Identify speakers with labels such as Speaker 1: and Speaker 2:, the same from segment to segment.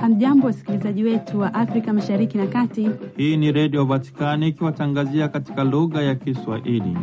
Speaker 1: Hamjambo, wasikilizaji wetu wa Afrika Mashariki na Kati.
Speaker 2: Hii ni Redio Vatikani ikiwatangazia katika lugha ya Kiswahili.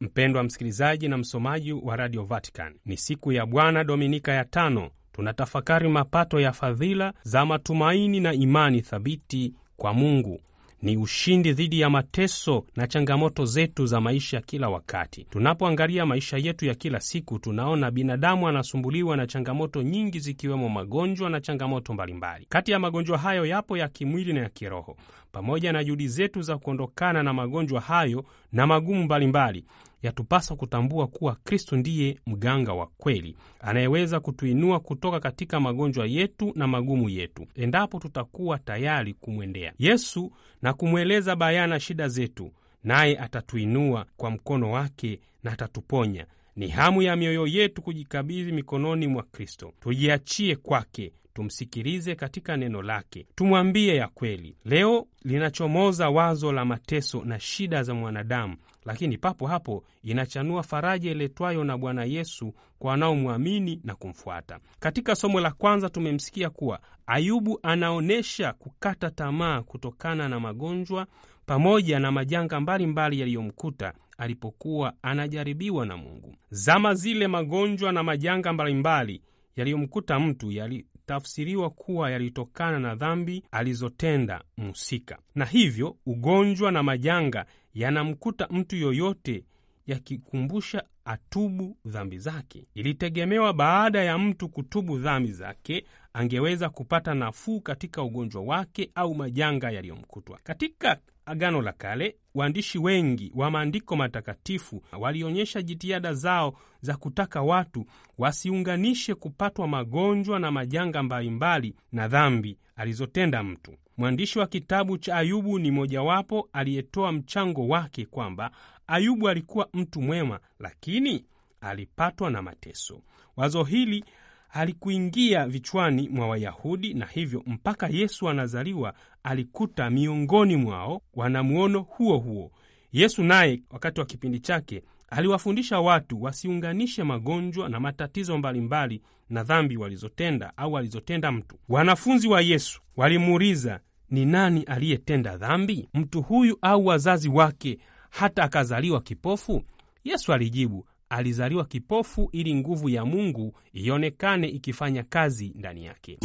Speaker 3: Mpendwa msikilizaji na msomaji wa Radio Vatican, ni siku ya Bwana Dominika ya tano. Tunatafakari mapato ya fadhila za matumaini na imani thabiti kwa Mungu ni ushindi dhidi ya mateso na changamoto zetu za maisha kila wakati. Tunapoangalia maisha yetu ya kila siku, tunaona binadamu anasumbuliwa na changamoto nyingi, zikiwemo magonjwa na changamoto mbalimbali. Kati ya magonjwa hayo yapo ya kimwili na ya kiroho. Pamoja na juhudi zetu za kuondokana na magonjwa hayo na magumu mbalimbali, yatupasa kutambua kuwa Kristo ndiye mganga wa kweli anayeweza kutuinua kutoka katika magonjwa yetu na magumu yetu, endapo tutakuwa tayari kumwendea Yesu na kumweleza bayana shida zetu, naye atatuinua kwa mkono wake na atatuponya. Ni hamu ya mioyo yetu kujikabidhi mikononi mwa Kristo, tujiachie kwake tumsikilize katika neno lake, tumwambie ya kweli. Leo linachomoza wazo la mateso na shida za mwanadamu, lakini papo hapo inachanua faraja iletwayo na Bwana Yesu kwa wanaomwamini na kumfuata. Katika somo la kwanza tumemsikia kuwa Ayubu anaonyesha kukata tamaa kutokana na magonjwa pamoja na majanga mbalimbali yaliyomkuta alipokuwa anajaribiwa na Mungu. Zama zile magonjwa na majanga mbalimbali yaliyomkuta mtu yalitafsiriwa kuwa yalitokana na dhambi alizotenda mhusika, na hivyo ugonjwa na majanga yanamkuta mtu yoyote yakikumbusha atubu dhambi zake. Ilitegemewa baada ya mtu kutubu dhambi zake angeweza kupata nafuu katika ugonjwa wake au majanga yaliyomkutwa. Katika Agano la Kale, waandishi wengi wa maandiko matakatifu walionyesha jitihada zao za kutaka watu wasiunganishe kupatwa magonjwa na majanga mbalimbali na dhambi alizotenda mtu. Mwandishi wa kitabu cha Ayubu ni mojawapo aliyetoa mchango wake kwamba Ayubu alikuwa mtu mwema, lakini alipatwa na mateso. Wazo hili halikuingia vichwani mwa Wayahudi, na hivyo mpaka Yesu anazaliwa alikuta miongoni mwao wanamuono huo huo. Yesu naye wakati wa kipindi chake aliwafundisha watu wasiunganishe magonjwa na matatizo mbalimbali na dhambi walizotenda au alizotenda mtu. Wanafunzi wa Yesu walimuuliza, ni nani aliyetenda dhambi, mtu huyu au wazazi wake, hata akazaliwa kipofu? Yesu alijibu, alizaliwa kipofu ili nguvu ya Mungu ionekane ikifanya kazi ndani yake.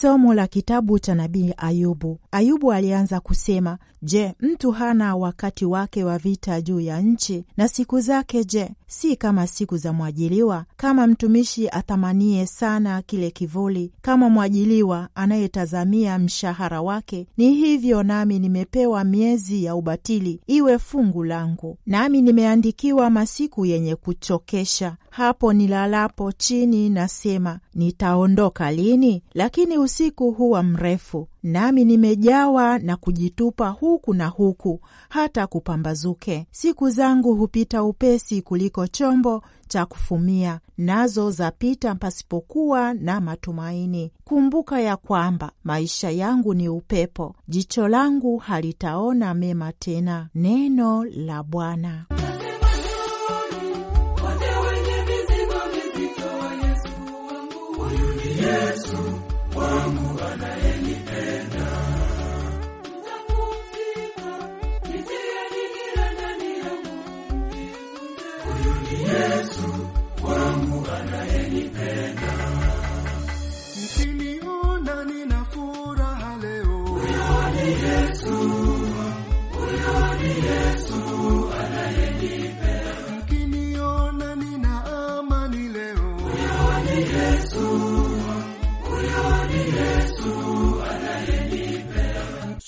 Speaker 4: Somo la kitabu cha nabii Ayubu. Ayubu alianza kusema, Je, mtu hana wakati wake wa vita juu ya nchi? Na siku zake je, si kama siku za mwajiliwa? Kama mtumishi athamanie sana kile kivuli, kama mwajiliwa anayetazamia mshahara wake, ni hivyo nami nimepewa miezi ya ubatili iwe fungu langu, nami nimeandikiwa masiku yenye kuchokesha. Hapo nilalapo chini nasema, nitaondoka lini? Lakini usiku huwa mrefu, nami nimejawa na kujitupa huku na huku hata kupambazuke. Siku zangu hupita upesi kuliko chombo cha kufumia, nazo zapita pasipokuwa na matumaini. Kumbuka ya kwamba maisha yangu ni upepo, jicho langu halitaona mema tena. Neno la Bwana.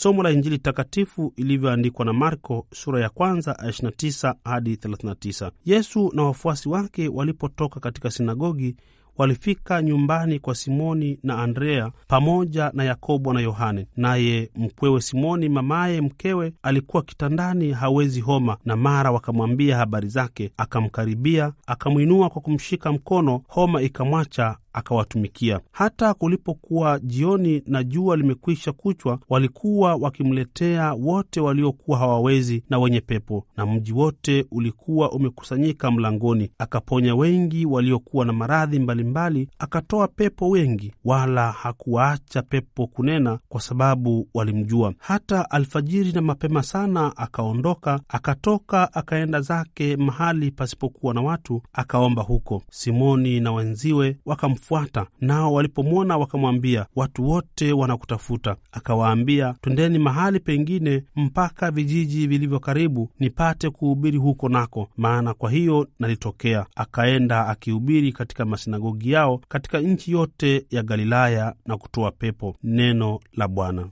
Speaker 5: Somo la Injili takatifu ilivyoandikwa na Marko sura ya kwanza 29 hadi 39. Yesu na wafuasi wake walipotoka katika sinagogi walifika nyumbani kwa Simoni na Andrea pamoja na Yakobo na Yohane. Naye mkwewe Simoni mamaye mkewe alikuwa kitandani, hawezi homa, na mara wakamwambia habari zake. Akamkaribia, akamwinua kwa kumshika mkono, homa ikamwacha, akawatumikia. Hata kulipokuwa jioni na jua limekwisha kuchwa, walikuwa wakimletea wote waliokuwa hawawezi na wenye pepo, na mji wote ulikuwa umekusanyika mlangoni. Akaponya wengi waliokuwa na maradhi mbalimbali, akatoa pepo wengi, wala hakuwaacha pepo kunena, kwa sababu walimjua. Hata alfajiri na mapema sana akaondoka, akatoka akaenda zake mahali pasipokuwa na watu, akaomba huko. Simoni na wenziwe wakam wakamfuata, nao walipomwona wakamwambia, watu wote wanakutafuta. Akawaambia, twendeni mahali pengine mpaka vijiji vilivyo karibu, nipate kuhubiri huko nako, maana kwa hiyo nalitokea. Akaenda akihubiri katika masinagogi yao katika nchi yote ya Galilaya na kutoa pepo. Neno la Bwana.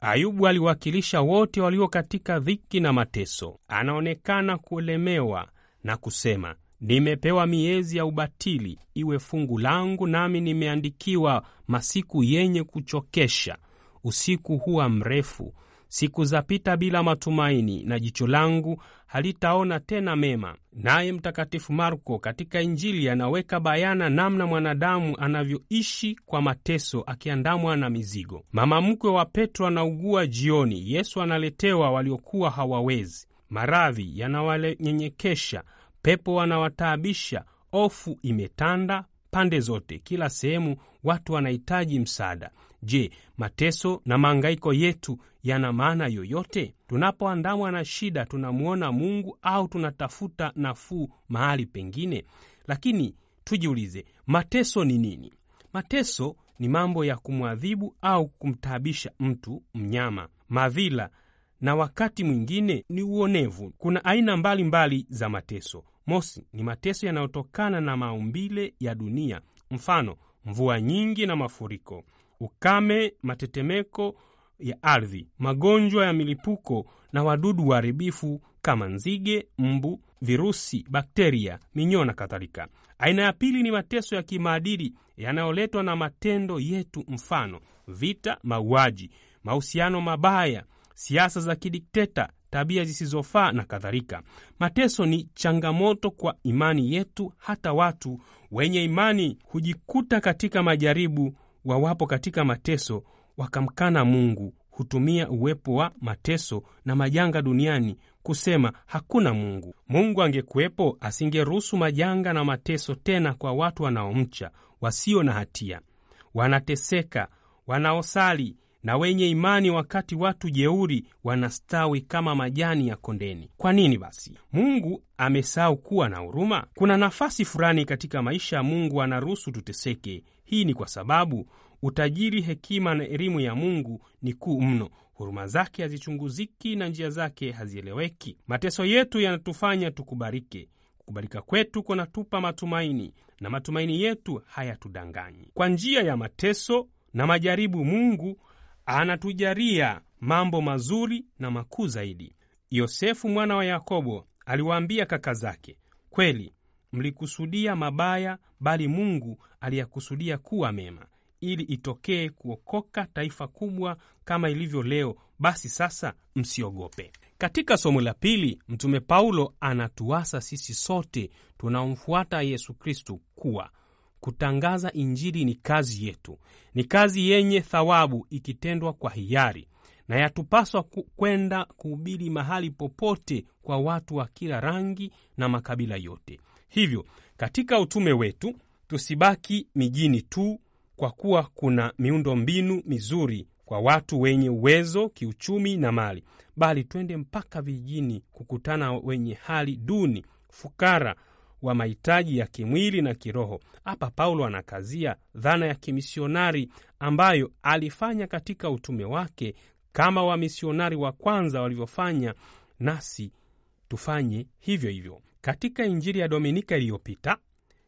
Speaker 3: Ayubu aliwakilisha wote walio katika dhiki na mateso. Anaonekana kulemewa na kusema, nimepewa miezi ya ubatili iwe fungu langu, nami nimeandikiwa masiku yenye kuchokesha. Usiku huwa mrefu, Siku zapita bila matumaini, na jicho langu halitaona tena mema. Naye Mtakatifu Marko katika Injili anaweka bayana namna mwanadamu anavyoishi kwa mateso, akiandamwa na mizigo. Mama mkwe wa Petro anaugua jioni, Yesu analetewa waliokuwa hawawezi. Maradhi yanawanyenyekesha, pepo wanawataabisha, ofu imetanda pande zote, kila sehemu watu wanahitaji msaada. Je, mateso na maangaiko yetu yana maana yoyote? Tunapoandamwa na shida, tunamwona Mungu au tunatafuta nafuu mahali pengine? Lakini tujiulize, mateso ni nini? Mateso ni mambo ya kumwadhibu au kumtaabisha mtu, mnyama, madhila, na wakati mwingine ni uonevu. Kuna aina mbalimbali mbali za mateso. Mosi ni mateso yanayotokana na maumbile ya dunia, mfano mvua nyingi na mafuriko ukame, matetemeko ya ardhi, magonjwa ya milipuko na wadudu waharibifu kama nzige, mbu, virusi, bakteria, minyoo na kadhalika. Aina ya pili ni mateso ya kimaadili yanayoletwa na matendo yetu, mfano vita, mauaji, mahusiano mabaya, siasa za kidikteta, tabia zisizofaa na kadhalika. Mateso ni changamoto kwa imani yetu. Hata watu wenye imani hujikuta katika majaribu wawapo katika mateso wakamkana Mungu hutumia uwepo wa mateso na majanga duniani kusema hakuna Mungu. Mungu angekuwepo asingeruhusu majanga na mateso tena kwa watu wanaomcha, wasio na hatia, wanateseka, wanaosali na wenye imani, wakati watu jeuri wanastawi kama majani ya kondeni. Kwa nini basi Mungu amesahau kuwa na huruma? Kuna nafasi fulani katika maisha ya Mungu anaruhusu tuteseke. Hii ni kwa sababu utajiri, hekima na elimu ya Mungu ni kuu mno. Huruma zake hazichunguziki na njia zake hazieleweki. Mateso yetu yanatufanya tukubarike. Kukubalika kwetu kunatupa matumaini na matumaini yetu hayatudanganyi. Kwa njia ya mateso na majaribu, Mungu anatujalia mambo mazuri na makuu zaidi. Yosefu mwana wa Yakobo aliwaambia kaka zake, kweli mlikusudia mabaya, bali Mungu aliyakusudia kuwa mema, ili itokee kuokoka taifa kubwa kama ilivyo leo. Basi sasa msiogope. Katika somo la pili, Mtume Paulo anatuasa sisi sote tunaomfuata Yesu Kristu kuwa kutangaza Injili ni kazi yetu, ni kazi yenye thawabu ikitendwa kwa hiari, na yatupaswa kwenda kuhubiri mahali popote kwa watu wa kila rangi na makabila yote. Hivyo katika utume wetu tusibaki mijini tu, kwa kuwa kuna miundo mbinu mizuri kwa watu wenye uwezo kiuchumi na mali, bali twende mpaka vijijini kukutana wenye hali duni, fukara wa mahitaji ya kimwili na kiroho. Hapa Paulo anakazia dhana ya kimisionari ambayo alifanya katika utume wake kama wamisionari wa kwanza walivyofanya, nasi tufanye hivyo hivyo. Katika Injili ya Dominika iliyopita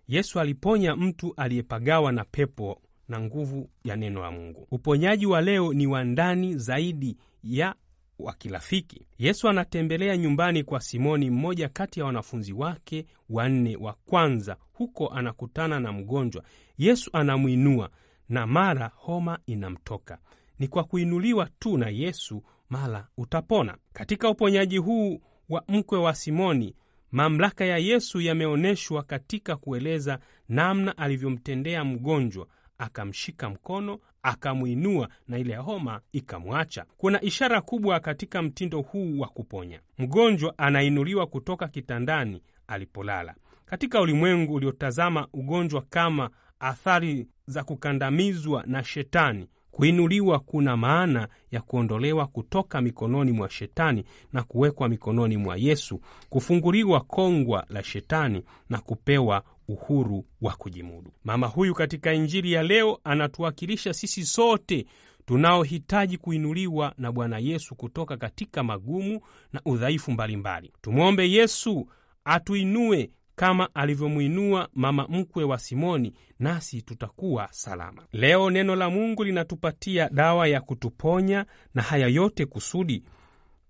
Speaker 3: Yesu aliponya mtu aliyepagawa na pepo na nguvu ya neno la Mungu. Uponyaji wa leo ni wa ndani zaidi ya wa kirafiki. Yesu anatembelea nyumbani kwa Simoni, mmoja kati ya wanafunzi wake wanne wa kwanza. Huko anakutana na mgonjwa. Yesu anamwinua na mara homa inamtoka. Ni kwa kuinuliwa tu na Yesu mara utapona. Katika uponyaji huu wa mkwe wa Simoni, mamlaka ya Yesu yameonyeshwa katika kueleza namna alivyomtendea mgonjwa akamshika mkono akamwinua na ile homa ikamwacha. Kuna ishara kubwa katika mtindo huu wa kuponya. Mgonjwa anainuliwa kutoka kitandani alipolala. Katika ulimwengu uliotazama ugonjwa kama athari za kukandamizwa na Shetani, kuinuliwa kuna maana ya kuondolewa kutoka mikononi mwa Shetani na kuwekwa mikononi mwa Yesu, kufunguliwa kongwa la Shetani na kupewa uhuru wa kujimudu. Mama huyu katika Injili ya leo anatuwakilisha sisi sote tunaohitaji kuinuliwa na Bwana Yesu kutoka katika magumu na udhaifu mbalimbali. Tumwombe Yesu atuinue kama alivyomwinua mama mkwe wa Simoni, nasi tutakuwa salama. Leo neno la Mungu linatupatia dawa ya kutuponya, na haya yote kusudi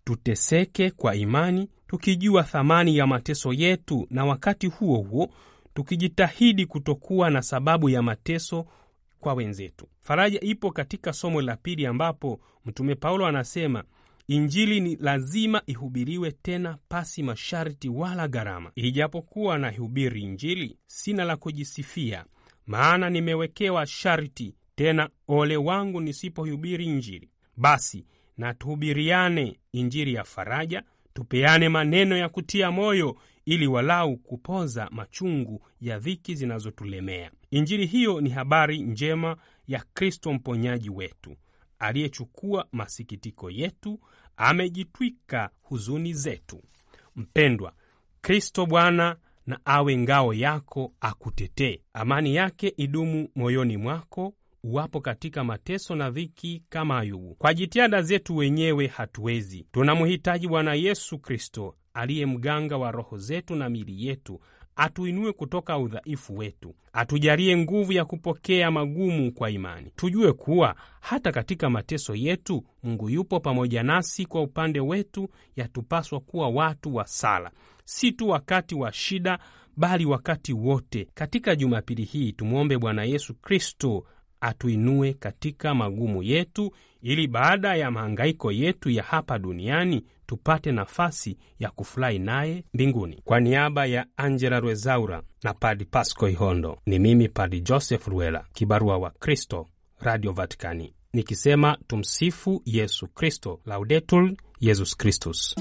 Speaker 3: tuteseke kwa imani, tukijua thamani ya mateso yetu, na wakati huo huo tukijitahidi kutokuwa na sababu ya mateso kwa wenzetu. Faraja ipo katika somo la pili, ambapo Mtume Paulo anasema Injili ni lazima ihubiriwe tena pasi masharti wala gharama. Ijapokuwa naihubiri Injili, sina la kujisifia, maana nimewekewa sharti, tena ole wangu nisipohubiri Injili. Basi na tuhubiriane Injili ya faraja, tupeane maneno ya kutia moyo, ili walau kupoza machungu ya dhiki zinazotulemea. Injili hiyo ni habari njema ya Kristo mponyaji wetu aliyechukua masikitiko yetu, amejitwika huzuni zetu. Mpendwa, Kristo Bwana na awe ngao yako, akutetee. Amani yake idumu moyoni mwako uwapo katika mateso na dhiki kama Ayubu. Kwa jitihada zetu wenyewe hatuwezi, tunamhitaji Bwana Yesu Kristo aliye mganga wa roho zetu na mili yetu, atuinue kutoka udhaifu wetu, atujalie nguvu ya kupokea magumu kwa imani. Tujue kuwa hata katika mateso yetu Mungu yupo pamoja nasi kwa upande wetu. Yatupaswa kuwa watu wa sala, si tu wakati wa shida, bali wakati wote. Katika Jumapili hii tumwombe Bwana Yesu Kristo atuinue katika magumu yetu, ili baada ya mahangaiko yetu ya hapa duniani tupate nafasi ya kufurahi naye mbinguni. Kwa niaba ya Angela Rwezaura na Padi Pasco Ihondo, ni mimi Padi Joseph Ruela, kibarua wa Kristo, Radio Vaticani, nikisema tumsifu Yesu Kristo, Laudetul Yesus Kristus.